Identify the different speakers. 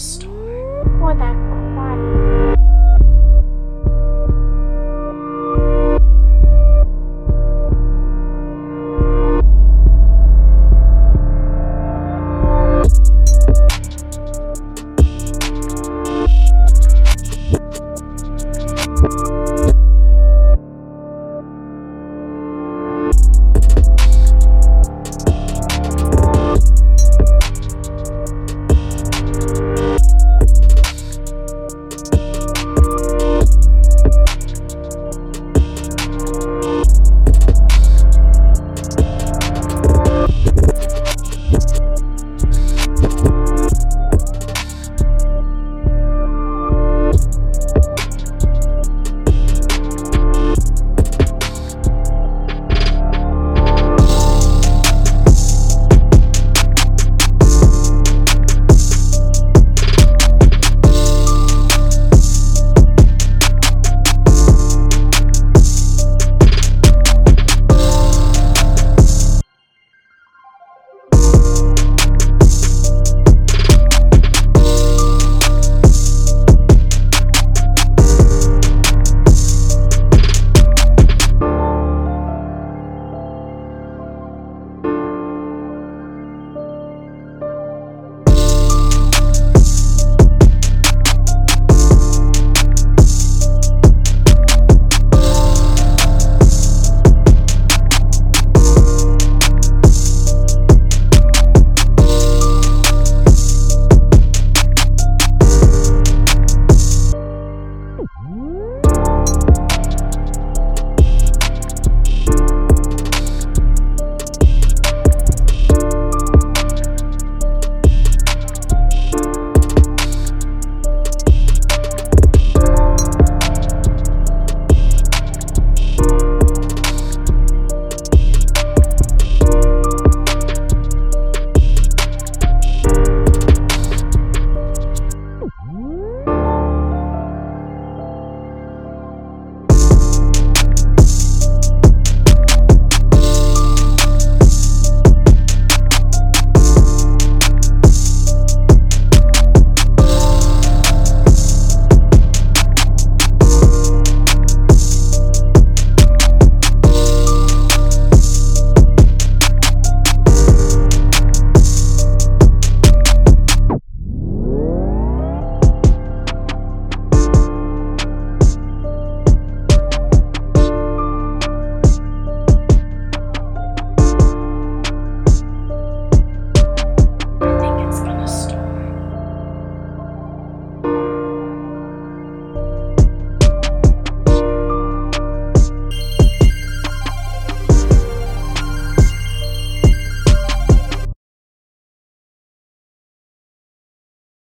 Speaker 1: store.
Speaker 2: Or that crap